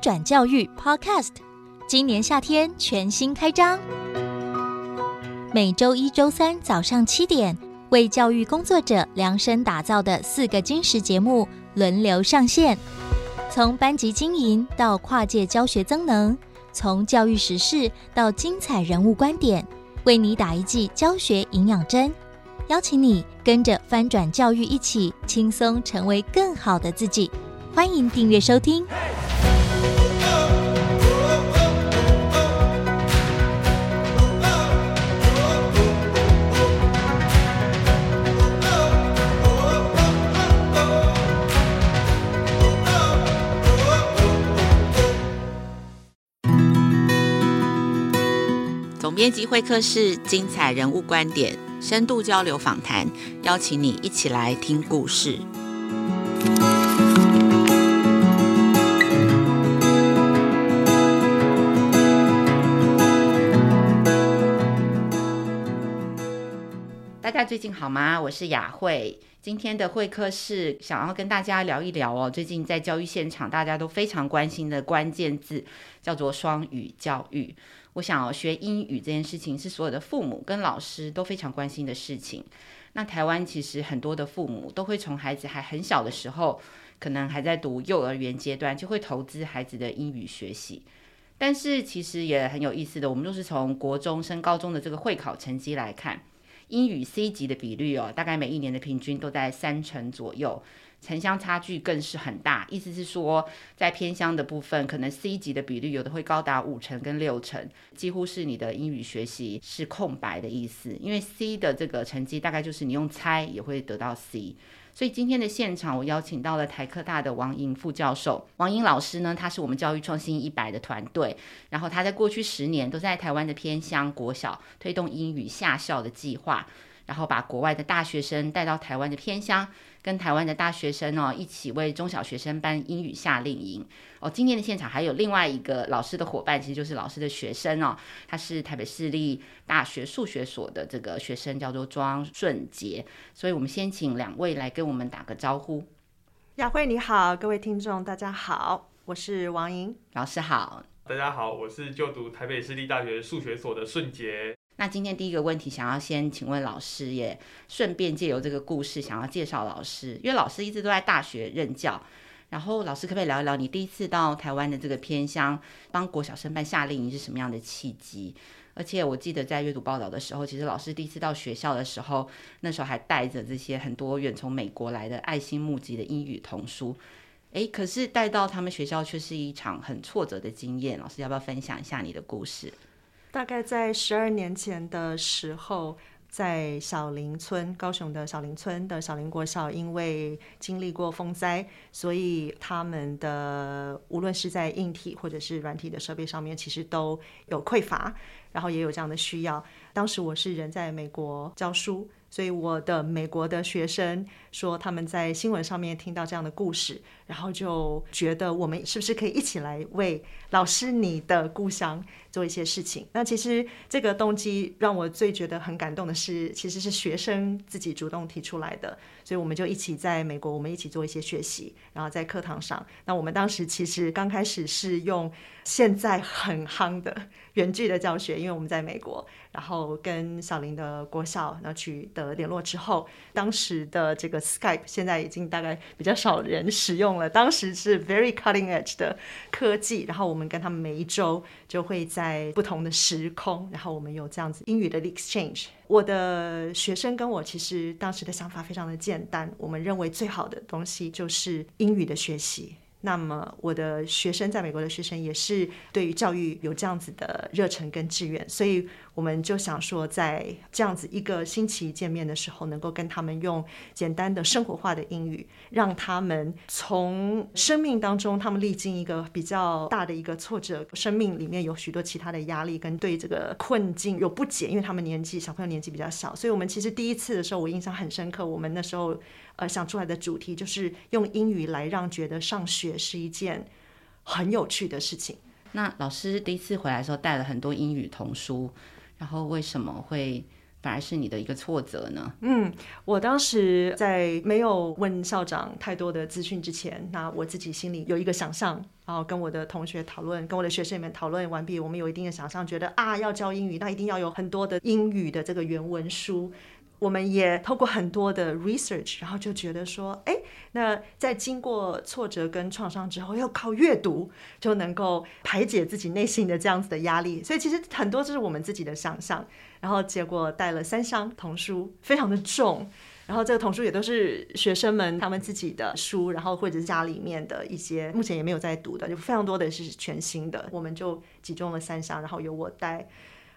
转教育 Podcast，今年夏天全新开张，每周一、周三早上七点，为教育工作者量身打造的四个金石节目轮流上线，从班级经营到跨界教学增能，从教育时事到精彩人物观点，为你打一剂教学营养针，邀请你跟着翻转教育一起轻松成为更好的自己。欢迎订阅收听。总编辑会客室，精彩人物观点，深度交流访谈，邀请你一起来听故事。大家最近好吗？我是雅慧。今天的会客室想要跟大家聊一聊哦，最近在教育现场大家都非常关心的关键字叫做双语教育。我想要学英语这件事情是所有的父母跟老师都非常关心的事情。那台湾其实很多的父母都会从孩子还很小的时候，可能还在读幼儿园阶段，就会投资孩子的英语学习。但是其实也很有意思的，我们都是从国中升高中的这个会考成绩来看。英语 C 级的比率哦，大概每一年的平均都在三成左右，城乡差距更是很大。意思是说，在偏乡的部分，可能 C 级的比率有的会高达五成跟六成，几乎是你的英语学习是空白的意思。因为 C 的这个成绩，大概就是你用猜也会得到 C。所以今天的现场，我邀请到了台科大的王莹副教授。王莹老师呢，他是我们教育创新一百的团队，然后他在过去十年都在台湾的偏乡国小推动英语下校的计划，然后把国外的大学生带到台湾的偏乡。跟台湾的大学生哦，一起为中小学生办英语夏令营哦。今天的现场还有另外一个老师的伙伴，其实就是老师的学生哦。他是台北市立大学数学所的这个学生，叫做庄顺杰。所以我们先请两位来跟我们打个招呼。雅慧你好，各位听众大家好，我是王莹老师好。大家好，我是就读台北市立大学数学所的顺杰。那今天第一个问题，想要先请问老师，也顺便借由这个故事，想要介绍老师，因为老师一直都在大学任教。然后老师可不可以聊一聊，你第一次到台湾的这个偏乡帮国小生办夏令营是什么样的契机？而且我记得在阅读报道的时候，其实老师第一次到学校的时候，那时候还带着这些很多远从美国来的爱心募集的英语童书。诶，可是带到他们学校却是一场很挫折的经验。老师要不要分享一下你的故事？大概在十二年前的时候，在小林村，高雄的小林村的小林国小，因为经历过风灾，所以他们的无论是在硬体或者是软体的设备上面，其实都有匮乏，然后也有这样的需要。当时我是人在美国教书。所以我的美国的学生说，他们在新闻上面听到这样的故事，然后就觉得我们是不是可以一起来为老师你的故乡做一些事情？那其实这个动机让我最觉得很感动的是，其实是学生自己主动提出来的。所以我们就一起在美国，我们一起做一些学习，然后在课堂上，那我们当时其实刚开始是用现在很夯的远距的教学，因为我们在美国，然后跟小林的国校然后取得联络之后，当时的这个 Skype 现在已经大概比较少人使用了，当时是 very cutting edge 的科技，然后我们跟他们每一周就会在不同的时空，然后我们有这样子英语的 exchange。我的学生跟我其实当时的想法非常的简单，我们认为最好的东西就是英语的学习。那么我的学生在美国的学生也是对于教育有这样子的热忱跟志愿，所以我们就想说，在这样子一个星期见面的时候，能够跟他们用简单的生活化的英语，让他们从生命当中他们历经一个比较大的一个挫折，生命里面有许多其他的压力跟对这个困境有不解，因为他们年纪小朋友年纪比较小，所以我们其实第一次的时候我印象很深刻，我们那时候。呃，想出来的主题就是用英语来让觉得上学是一件很有趣的事情。那老师第一次回来的时候带了很多英语童书，然后为什么会反而是你的一个挫折呢？嗯，我当时在没有问校长太多的资讯之前，那我自己心里有一个想象，然后跟我的同学讨论，跟我的学生们讨论完毕，我们有一定的想象，觉得啊，要教英语，那一定要有很多的英语的这个原文书。我们也透过很多的 research，然后就觉得说，哎，那在经过挫折跟创伤之后，要靠阅读就能够排解自己内心的这样子的压力。所以其实很多就是我们自己的想象。然后结果带了三箱童书，非常的重。然后这个童书也都是学生们他们自己的书，然后或者是家里面的一些目前也没有在读的，就非常多的是全新的。我们就集中了三箱，然后由我带，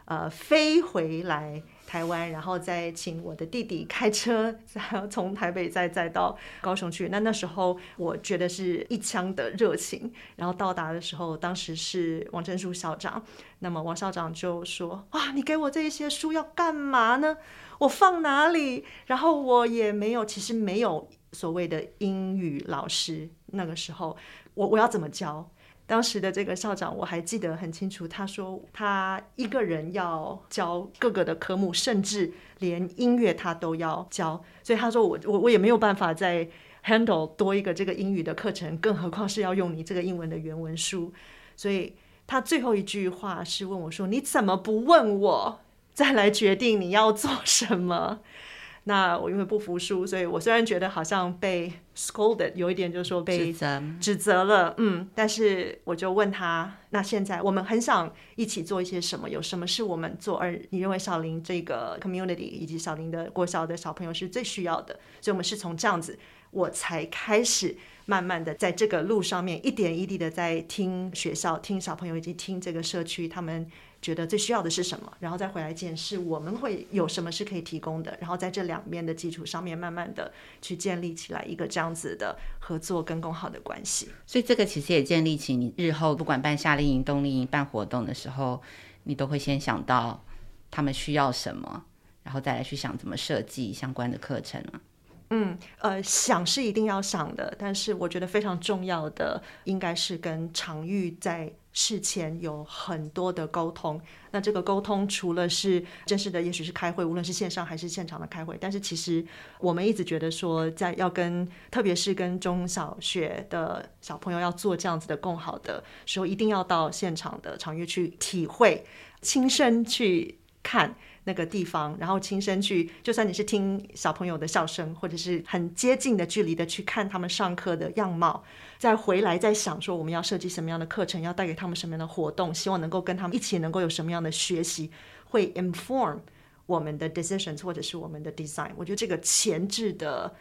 呃，飞回来。台湾，然后再请我的弟弟开车，然后从台北再再到高雄去。那那时候我觉得是一腔的热情。然后到达的时候，当时是王正书校长。那么王校长就说：“哇，你给我这些书要干嘛呢？我放哪里？”然后我也没有，其实没有所谓的英语老师。那个时候，我我要怎么教？当时的这个校长我还记得很清楚，他说他一个人要教各个的科目，甚至连音乐他都要教，所以他说我我我也没有办法再 handle 多一个这个英语的课程，更何况是要用你这个英文的原文书，所以他最后一句话是问我说：“你怎么不问我，再来决定你要做什么？”那我因为不服输，所以我虽然觉得好像被 scolded，有一点就是说被指责，了，嗯，但是我就问他，那现在我们很想一起做一些什么？有什么是我们做？而你认为小林这个 community 以及小林的国小的小朋友是最需要的？所以我们是从这样子，我才开始慢慢的在这个路上面一点一滴的在听学校、听小朋友以及听这个社区他们。觉得最需要的是什么，然后再回来检视我们会有什么是可以提供的，然后在这两面的基础上面，慢慢的去建立起来一个这样子的合作跟共好的关系。所以这个其实也建立起你日后不管办夏令营、冬令营办活动的时候，你都会先想到他们需要什么，然后再来去想怎么设计相关的课程啊。嗯，呃，想是一定要想的，但是我觉得非常重要的应该是跟场域在。事前有很多的沟通，那这个沟通除了是正式的，也许是开会，无论是线上还是现场的开会。但是其实我们一直觉得说，在要跟，特别是跟中小学的小朋友要做这样子的共好的时候，一定要到现场的场域去体会，亲身去看。那个地方，然后亲身去，就算你是听小朋友的笑声，或者是很接近的距离的去看他们上课的样貌，再回来再想说我们要设计什么样的课程，要带给他们什么样的活动，希望能够跟他们一起能够有什么样的学习，会 inform 我们的 decisions 或者是我们的 design。我觉得这个前置的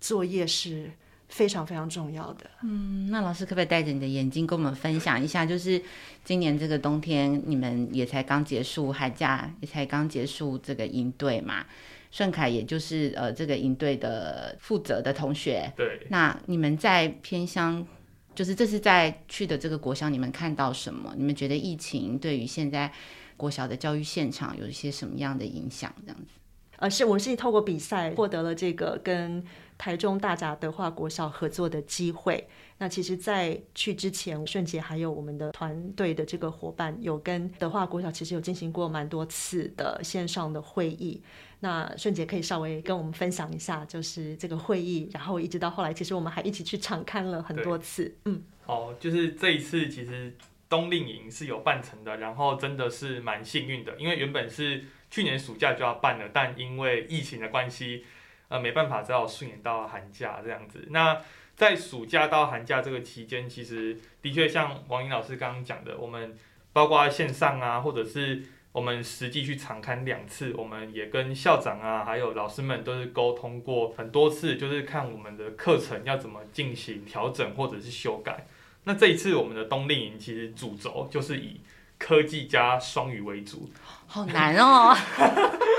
作业是。非常非常重要的。嗯，那老师可不可以带着你的眼睛跟我们分享一下？就是今年这个冬天，你们也才刚结束寒假，也才刚结束这个营队嘛。顺凯也就是呃这个营队的负责的同学。对。那你们在偏乡，就是这是在去的这个国小，你们看到什么？你们觉得疫情对于现在国小的教育现场有一些什么样的影响？这样子。呃，是我是透过比赛获得了这个跟。台中大甲德化国小合作的机会。那其实，在去之前，顺杰还有我们的团队的这个伙伴，有跟德化国小其实有进行过蛮多次的线上的会议。那顺杰可以稍微跟我们分享一下，就是这个会议，然后一直到后来，其实我们还一起去场看了很多次。嗯，哦，就是这一次其实冬令营是有办成的，然后真的是蛮幸运的，因为原本是去年暑假就要办了，但因为疫情的关系。呃，没办法，只好顺延到寒假这样子。那在暑假到寒假这个期间，其实的确像王英老师刚刚讲的，我们包括线上啊，或者是我们实际去场刊两次，我们也跟校长啊，还有老师们都是沟通过很多次，就是看我们的课程要怎么进行调整或者是修改。那这一次我们的冬令营其实主轴就是以科技加双语为主，好难哦。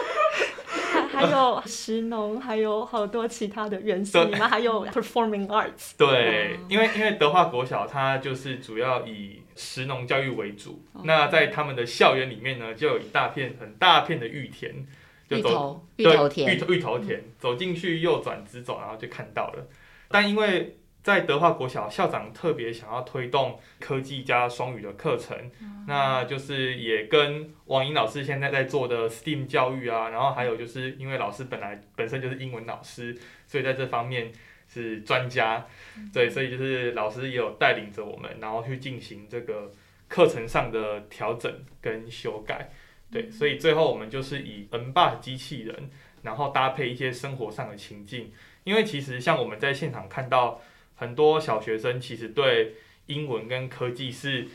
还有石农，还有好多其他的元素。你们还有 performing arts。对，因为因为德化国小它就是主要以石农教育为主。那在他们的校园里面呢，就有一大片很大片的玉田，就走芋头，芋头田，芋头芋头田，走进去右转直走，然后就看到了。但因为在德化国小校长特别想要推动科技加双语的课程，嗯、那就是也跟王莹老师现在在做的 STEAM 教育啊，然后还有就是因为老师本来本身就是英文老师，所以在这方面是专家，嗯、对，所以就是老师也有带领着我们，然后去进行这个课程上的调整跟修改，对，所以最后我们就是以 N-Bot 机器人，然后搭配一些生活上的情境，因为其实像我们在现场看到。很多小学生其实对英文跟科技是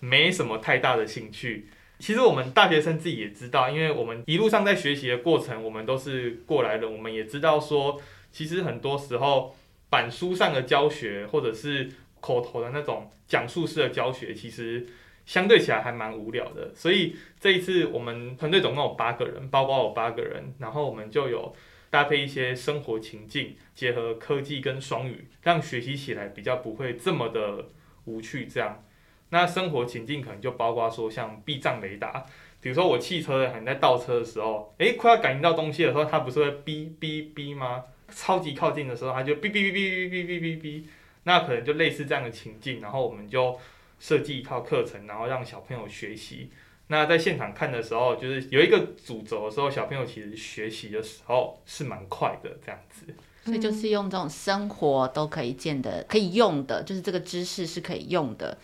没什么太大的兴趣。其实我们大学生自己也知道，因为我们一路上在学习的过程，我们都是过来人，我们也知道说，其实很多时候板书上的教学或者是口头的那种讲述式的教学，其实相对起来还蛮无聊的。所以这一次我们团队总共有八个人，包括我八个人，然后我们就有。搭配一些生活情境，结合科技跟双语，让学习起来比较不会这么的无趣。这样，那生活情境可能就包括说像避障雷达，比如说我汽车可能在倒车的时候，诶，快要感应到东西的时候，它不是会哔哔哔吗？超级靠近的时候，它就哔哔哔哔哔哔哔哔哔，那可能就类似这样的情境，然后我们就设计一套课程，然后让小朋友学习。那在现场看的时候，就是有一个主轴的时候，小朋友其实学习的时候是蛮快的，这样子。所以就是用这种生活都可以见的、可以用的，就是这个知识是可以用的。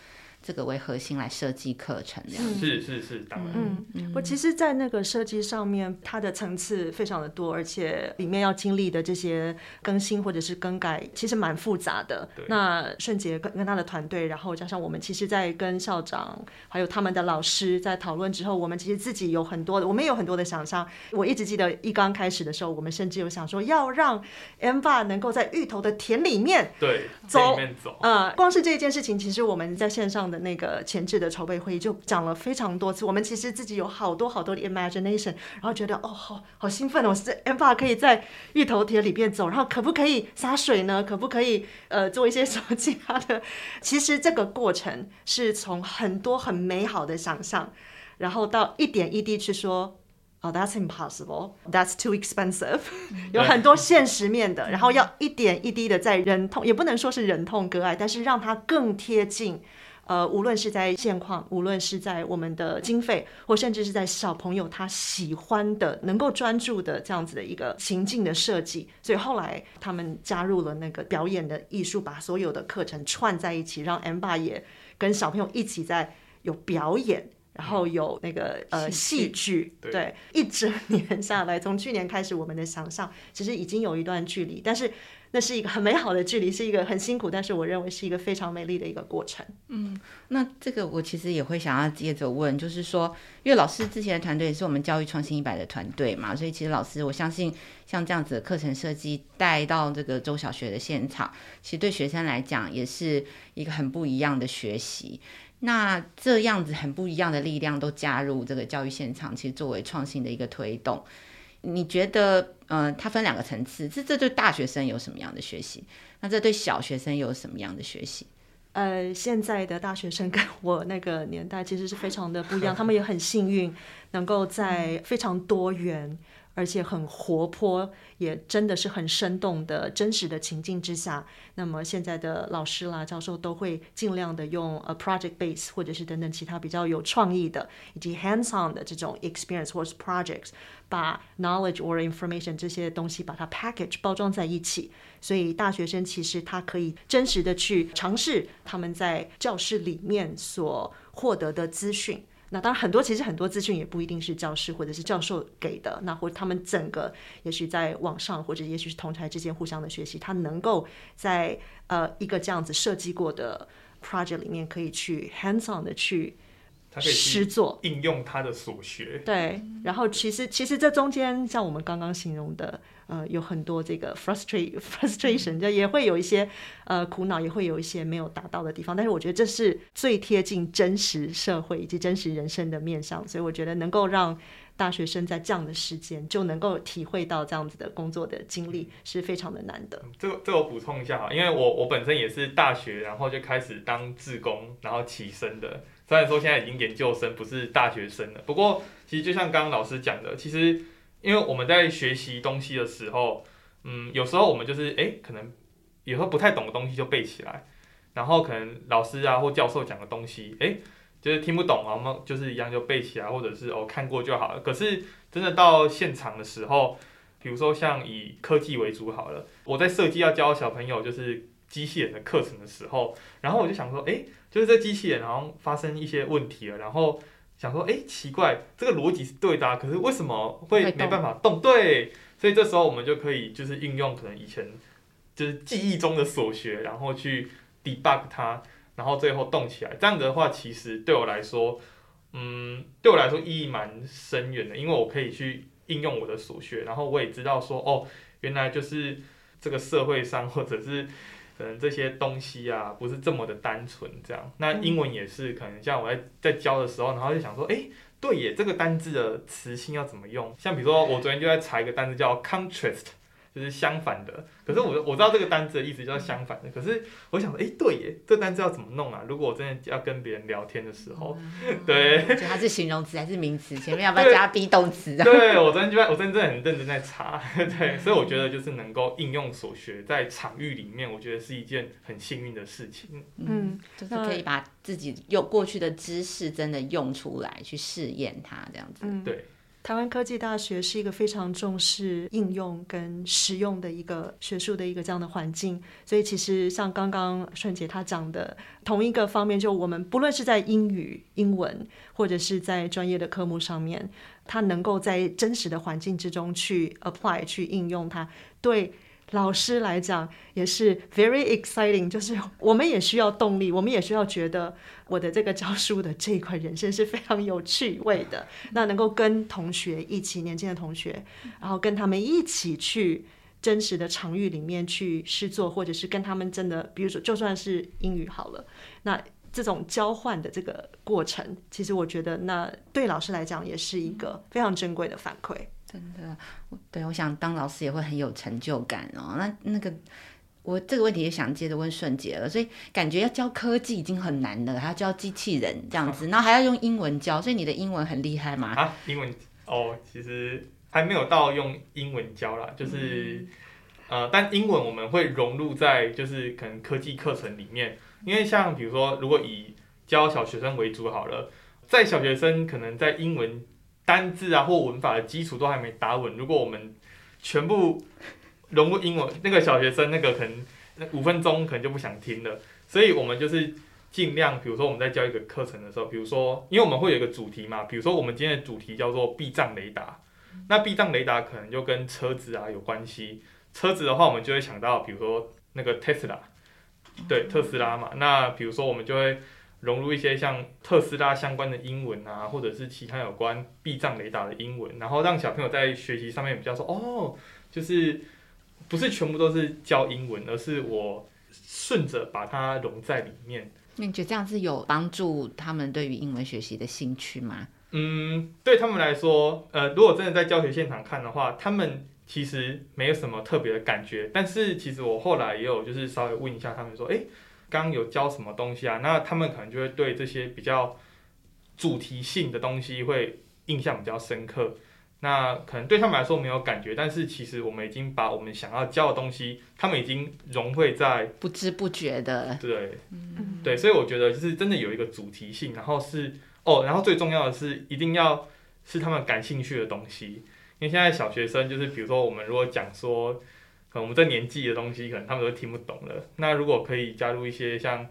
这个为核心来设计课程，这样是是是，当然。嗯，我其实，在那个设计上面，它的层次非常的多，而且里面要经历的这些更新或者是更改，其实蛮复杂的。对。那顺杰跟跟他的团队，然后加上我们，其实，在跟校长还有他们的老师在讨论之后，我们其实自己有很多的，我们也有很多的想象。我一直记得一刚开始的时候，我们甚至有想说，要让 M-Bot 能够在芋头的田里面对走，走。呃，光是这一件事情，其实我们在线上的。那个前置的筹备会议就讲了非常多次，我们其实自己有好多好多的 imagination，然后觉得哦，好好兴奋哦，是 m p a 可以在芋头田里边走，然后可不可以洒水呢？可不可以呃做一些 什么其他的？其实这个过程是从很多很美好的想象，然后到一点一滴去说。哦、，That's impossible. That's too expensive. 有很多现实面的，然后要一点一滴的在忍痛，也不能说是忍痛割爱，但是让它更贴近。呃，无论是在现况，无论是在我们的经费，或甚至是在小朋友他喜欢的、能够专注的这样子的一个情境的设计，所以后来他们加入了那个表演的艺术，把所有的课程串在一起，让 M-Bot 也跟小朋友一起在有表演。然后有那个呃戏剧，对，对，一整年下来，从去年开始，我们的想象其实已经有一段距离，但是那是一个很美好的距离，是一个很辛苦，但是我认为是一个非常美丽的一个过程。嗯，那这个我其实也会想要接着问，就是说，因为老师之前的团队也是我们教育创新一百的团队嘛，所以其实老师我相信像这样子的课程设计带到这个中小学的现场，其实对学生来讲也是一个很不一样的学习。那这样子很不一样的力量都加入这个教育现场，其实作为创新的一个推动，你觉得，呃，它分两个层次，这这对大学生有什么样的学习？那这对小学生有什么样的学习？呃，现在的大学生跟 我那个年代其实是非常的不一样，他们也很幸运，能够在非常多元。而且很活泼，也真的是很生动的真实的情境之下，那么现在的老师啦、教授都会尽量的用 a project base 或者是等等其他比较有创意的以及 hands on 的这种 experience 或是 projects，把 knowledge or information 这些东西把它 package 包装在一起，所以大学生其实他可以真实的去尝试他们在教室里面所获得的资讯。那当然，很多其实很多资讯也不一定是教师或者是教授给的，那或他们整个也许在网上或者也许是同台之间互相的学习，他能够在呃一个这样子设计过的 project 里面可以去 hands on 的去实作应用他的所学。对，然后其实其实这中间像我们刚刚形容的。呃，有很多这个 frustration frustration，就也会有一些呃苦恼，也会有一些没有达到的地方。但是我觉得这是最贴近真实社会以及真实人生的面向，所以我觉得能够让大学生在这样的时间就能够体会到这样子的工作的经历，是非常的难得。这个这个我补充一下哈，因为我我本身也是大学，然后就开始当志工，然后起身的。虽然说现在已经研究生，不是大学生了，不过其实就像刚刚老师讲的，其实。因为我们在学习东西的时候，嗯，有时候我们就是诶，可能有时候不太懂的东西就背起来，然后可能老师啊或教授讲的东西，诶，就是听不懂啊，我们就是一样就背起来，或者是哦看过就好了。可是真的到现场的时候，比如说像以科技为主好了，我在设计要教小朋友就是机器人的课程的时候，然后我就想说，诶，就是这机器人好像发生一些问题了，然后想说，诶，奇怪，这个逻辑是对的啊，可是为什么会没办法动？对，所以这时候我们就可以就是应用可能以前就是记忆中的所学，然后去 debug 它，然后最后动起来。这样子的话，其实对我来说，嗯，对我来说意义蛮深远的，因为我可以去应用我的所学，然后我也知道说，哦，原来就是这个社会上或者是。可能这些东西啊，不是这么的单纯这样。那英文也是，可能像我在在教的时候，然后就想说，哎、欸，对耶，这个单字的词性要怎么用？像比如说，我昨天就在查一个单字叫 contrast。就是相反的，可是我我知道这个单字的意思叫相反的，可是我想说，哎、欸，对耶，这单字要怎么弄啊？如果我真的要跟别人聊天的时候，嗯、对，就它是形容词还是名词？前面要不要加 be 动词？对，我昨天就在，我真的很认真在查，对，所以我觉得就是能够应用所学在场域里面，我觉得是一件很幸运的事情。嗯，就是可以把自己用过去的知识真的用出来，去试验它，这样子。嗯、对。台湾科技大学是一个非常重视应用跟实用的一个学术的一个这样的环境，所以其实像刚刚顺杰他讲的同一个方面，就我们不论是在英语、英文，或者是在专业的科目上面，他能够在真实的环境之中去 apply 去应用它，对。老师来讲也是 very exciting，就是我们也需要动力，我们也需要觉得我的这个教书的这一块人生是非常有趣味的。那能够跟同学一起，年轻的同学，然后跟他们一起去真实的场域里面去试做，或者是跟他们真的，比如说就算是英语好了，那这种交换的这个过程，其实我觉得那对老师来讲也是一个非常珍贵的反馈。真的，对，我想当老师也会很有成就感哦。那那个，我这个问题也想接着问顺杰了。所以感觉要教科技已经很难了，还要教机器人这样子，然后还要用英文教，所以你的英文很厉害吗？啊，英文哦，其实还没有到用英文教啦，就是、嗯、呃，但英文我们会融入在就是可能科技课程里面，因为像比如说，如果以教小学生为主好了，在小学生可能在英文。单字啊或文法的基础都还没打稳，如果我们全部融入英文，那个小学生那个可能那五分钟可能就不想听了。所以我们就是尽量，比如说我们在教一个课程的时候，比如说因为我们会有一个主题嘛，比如说我们今天的主题叫做避障雷达，那避障雷达可能就跟车子啊有关系。车子的话，我们就会想到比如说那个 Tesla，对，特斯拉嘛。那比如说我们就会。融入一些像特斯拉相关的英文啊，或者是其他有关避障雷达的英文，然后让小朋友在学习上面比较说哦，就是不是全部都是教英文，而是我顺着把它融在里面。那你觉得这样是有帮助他们对于英文学习的兴趣吗？嗯，对他们来说，呃，如果真的在教学现场看的话，他们其实没有什么特别的感觉。但是其实我后来也有就是稍微问一下他们说，诶。刚有教什么东西啊？那他们可能就会对这些比较主题性的东西会印象比较深刻。那可能对他们来说没有感觉，但是其实我们已经把我们想要教的东西，他们已经融汇在不知不觉的。对，嗯，对，所以我觉得就是真的有一个主题性，然后是哦，然后最重要的是一定要是他们感兴趣的东西。因为现在小学生就是，比如说我们如果讲说。可能我们这年纪的东西，可能他们都听不懂了。那如果可以加入一些像，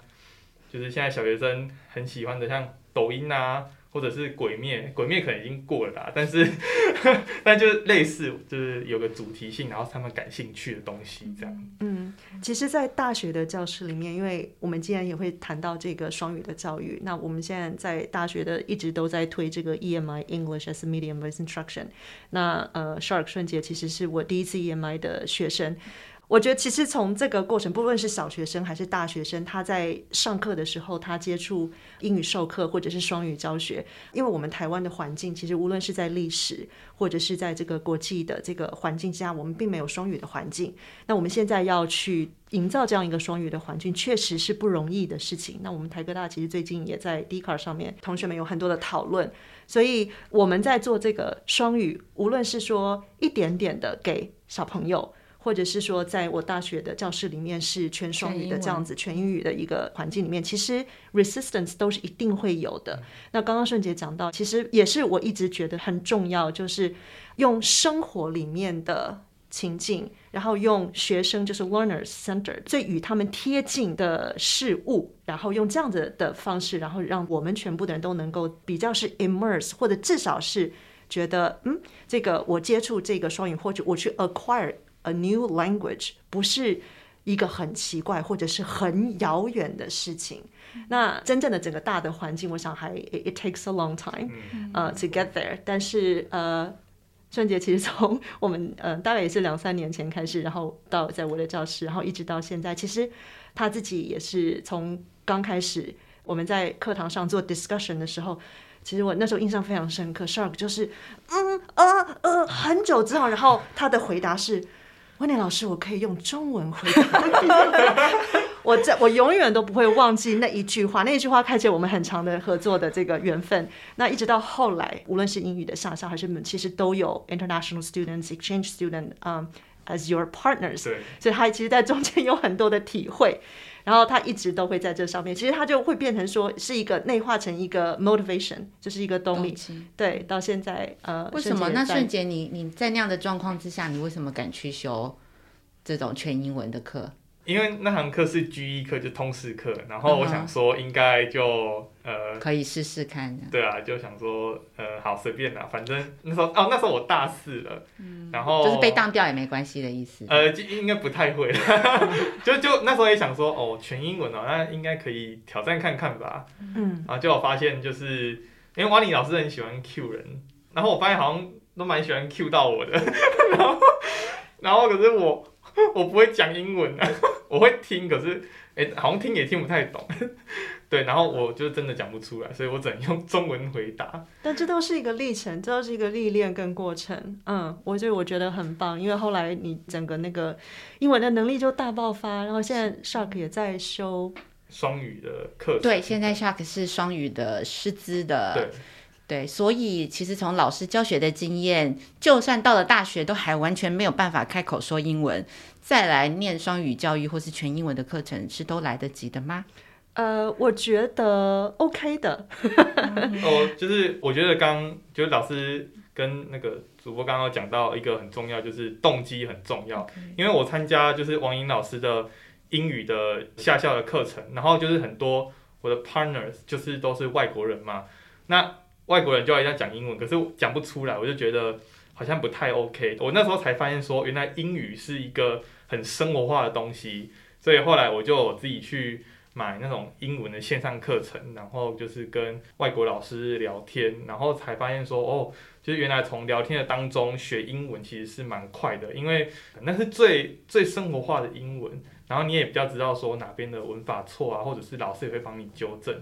就是现在小学生很喜欢的，像抖音啊。或者是鬼灭，鬼灭可能已经过了啦，但是，但就是类似，就是有个主题性，然后他们感兴趣的东西这样。嗯，其实，在大学的教室里面，因为我们既然也会谈到这个双语的教育，那我们现在在大学的一直都在推这个 EMI English as a Medium of Instruction。那呃，Shark 顺杰其实是我第一次 EMI 的学生。我觉得其实从这个过程，不论是小学生还是大学生，他在上课的时候，他接触英语授课或者是双语教学，因为我们台湾的环境，其实无论是在历史或者是在这个国际的这个环境下，我们并没有双语的环境。那我们现在要去营造这样一个双语的环境，确实是不容易的事情。那我们台科大其实最近也在 d c a r 上面，同学们有很多的讨论，所以我们在做这个双语，无论是说一点点的给小朋友。或者是说在我大学的教室里面是全双语的这样子全英语的一个环境里面，其实 resistance 都是一定会有的。那刚刚顺杰讲到，其实也是我一直觉得很重要，就是用生活里面的。情境，然后用学生就是 learners center 最与他们贴近的事物，然后用这样子的方式，然后让我们全部的人都能够比较是 immerse，或者至少是觉得，嗯，这个我接触这个双语，或者我去 acquire a new language，不是一个很奇怪或者是很遥远的事情。那真正的整个大的环境，我想还 it, takes a long time，呃、uh, to get there，但是呃。顺杰其实从我们 呃大概也是两三年前开始，然后到在我的教室，然后一直到现在，其实他自己也是从刚开始我们在课堂上做 discussion 的时候，其实我那时候印象非常深刻。Shark 就是嗯呃呃很久之后，然后他的回答是，Wendy 老师，我可以用中文回答。我在我永远都不会忘记那一句话，那一句话开启我们很长的合作的这个缘分。那一直到后来，无论是英语的上校还是其实都有 international students、exchange student，嗯、um,，as your partners。对。所以他其实，在中间有很多的体会，然后他一直都会在这上面。其实他就会变成说，是一个内化成一个 motivation，就是一个动力。对，到现在呃，为什么？那瞬间，你你在那样的状况之下，你为什么敢去修这种全英文的课？因为那堂课是 GE 课，就通识课，然后我想说应该就、uh. 呃可以试试看。对啊，就想说呃好随便啦，反正那时候哦那时候我大四了，嗯，然后就是被当掉也没关系的意思。呃，就应该不太会，就就那时候也想说哦全英文哦，那应该可以挑战看看吧。嗯，然后就我发现就是因为王丽老师很喜欢 Q 人，然后我发现好像都蛮喜欢 Q 到我的，然后然后可是我。我不会讲英文啊，我会听，可是哎、欸，好像听也听不太懂，对，然后我就真的讲不出来，所以我只能用中文回答。但这都是一个历程，这都是一个历练跟过程。嗯，我就我觉得很棒，因为后来你整个那个英文的能力就大爆发，然后现在 Shark 也在修双语的课程。对，现在 Shark 是双语的师资的。对。对，所以其实从老师教学的经验，就算到了大学，都还完全没有办法开口说英文，再来念双语教育或是全英文的课程，是都来得及的吗？呃，我觉得 OK 的。哦，就是我觉得刚就是老师跟那个主播刚刚讲到一个很重要，就是动机很重要。因为我参加就是王莹老师的英语的下校的课程，然后就是很多我的 partners 就是都是外国人嘛，那。外国人就要一定要讲英文，可是讲不出来，我就觉得好像不太 OK。我那时候才发现说，原来英语是一个很生活化的东西，所以后来我就自己去买那种英文的线上课程，然后就是跟外国老师聊天，然后才发现说，哦，就是原来从聊天的当中学英文其实是蛮快的，因为那是最最生活化的英文，然后你也比较知道说哪边的文法错啊，或者是老师也会帮你纠正。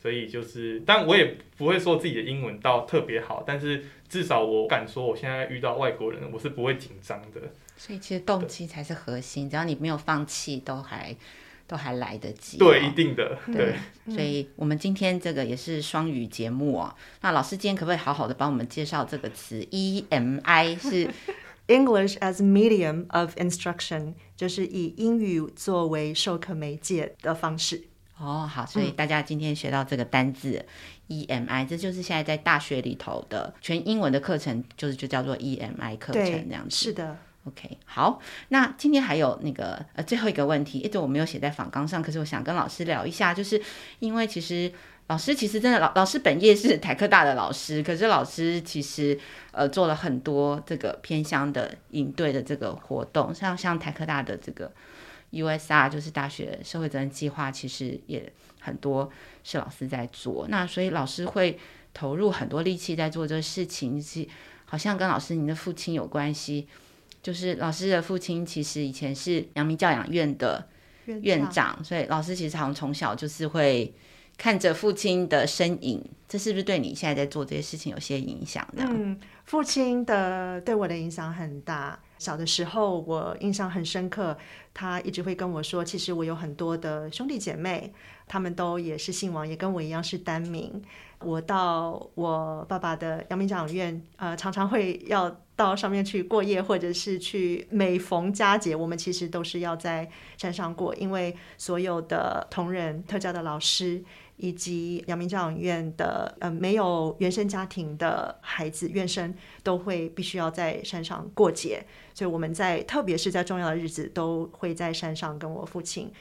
所以就是，但我也不会说自己的英文到特别好，但是至少我敢说，我现在遇到外国人，我是不会紧张的。所以其实动机才是核心，只要你没有放弃，都还都还来得及。对，一定的。对，对，所以我们今天这个也是双语节目哦。那老师今天可不可以好好的帮我们介绍这个词？EMI 是 English as Medium of Instruction，就是以英语作为授课媒介的方式。哦，好，所以大家今天学到这个单字、嗯、EMI，这就是现在在大学里头的全英文的课程，就是就叫做 EMI 课程这样子。是的，OK，好，那今天还有那个呃最后一个问题，一直我没有写在访纲上，可是我想跟老师聊一下，就是因为其实老师其实真的老老师本业是台科大的老师，可是老师其实呃做了很多这个偏乡的应对的这个活动，像像台科大的这个。USR 就是大学社会责任计划，其实也很多是老师在做。那所以老师会投入很多力气在做这个事情，是好像跟老师您的父亲有关系。就是老师的父亲其实以前是阳明教养院的院长，所以老师其实好像从小就是会看着父亲的身影这是不是对你现在在做这些事情有些影响呢？嗯，父亲的对我的影响很大。小的时候，我印象很深刻，他一直会跟我说，其实我有很多的兄弟姐妹，他们都也是姓王，也跟我一样是单名。我到我爸爸的阳明教养院，呃，常常会要到上面去过夜，或者是去每逢佳节，我们其实都是要在山上过，因为所有的同仁、特教的老师以及阳明教养院的呃没有原生家庭的孩子院生，都会必须要在山上过节，所以我们在特别是在重要的日子，都会在山上跟我父亲。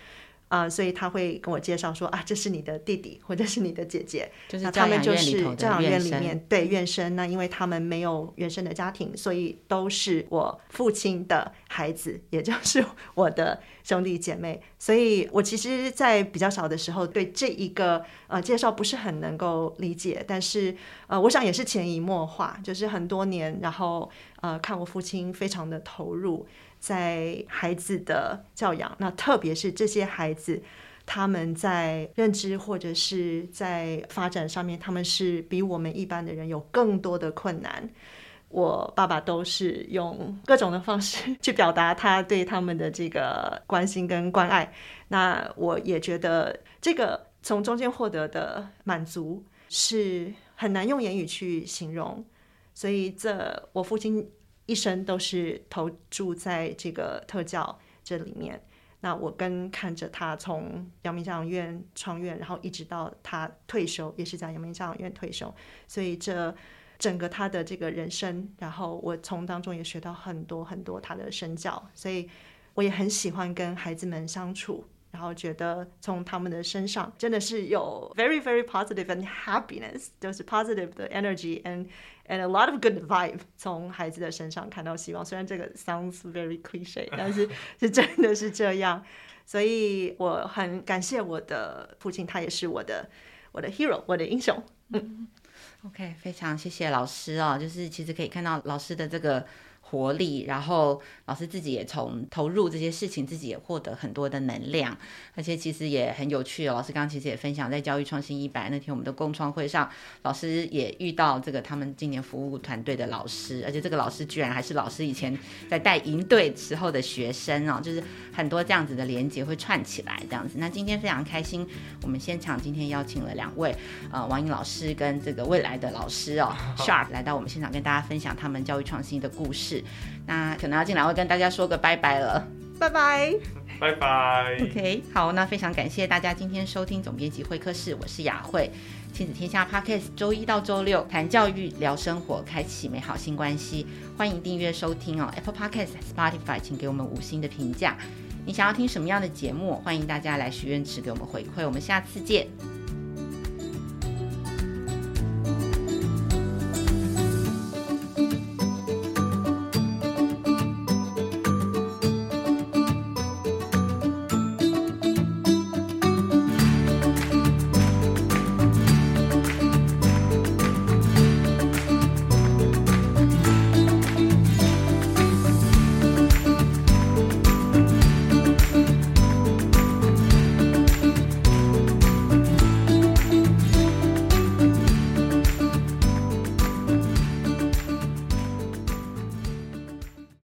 啊、呃，所以他会跟我介绍说啊，这是你的弟弟或者是你的姐姐，就是他们就是教养院里面对院生。那因为他们没有原生的家庭，所以都是我父亲的孩子，也就是我的兄弟姐妹。所以我其实，在比较小的时候，对这一个呃介绍不是很能够理解，但是呃，我想也是潜移默化，就是很多年，然后呃，看我父亲非常的投入。在孩子的教养，那特别是这些孩子，他们在认知或者是在发展上面，他们是比我们一般的人有更多的困难。我爸爸都是用各种的方式 去表达他对他们的这个关心跟关爱。那我也觉得这个从中间获得的满足是很难用言语去形容。所以这我父亲。一生都是投注在这个特教这里面。那我跟看着他从阳明教养院创院，然后一直到他退休，也是在阳明教养院退休。所以这整个他的这个人生，然后我从当中也学到很多很多他的身教。所以我也很喜欢跟孩子们相处，然后觉得从他们的身上真的是有 very very positive and happiness，就是 positive 的 energy and and a lot of good vibe 从孩子的身上看到希望，虽然这个 sounds very cliche，但是 是真的是这样，所以我很感谢我的父亲，他也是我的我的 hero，我的英雄。嗯，OK，非常谢谢老师哦，就是其实可以看到老师的这个。活力，然后老师自己也从投入这些事情，自己也获得很多的能量，而且其实也很有趣哦。老师刚刚其实也分享，在教育创新一百那天我们的共创会上，老师也遇到这个他们今年服务团队的老师，而且这个老师居然还是老师以前在带营队时候的学生哦，就是很多这样子的连接会串起来这样子。那今天非常开心，我们现场今天邀请了两位呃王颖老师跟这个未来的老师哦 Sharp 来到我们现场跟大家分享他们教育创新的故事事。那可能要进来会跟大家说个拜拜了，拜拜，拜拜。OK，好，那非常感谢大家今天收听总编辑会客室，我是雅慧，亲子天下 Podcast，周一到周六谈教育、聊生活，开启美好新关系。欢迎订阅收听哦，Apple Podcast、Spotify，请给我们五星的评价。你想要听什么样的节目？欢迎大家来许愿池给我们回馈。我们下次见。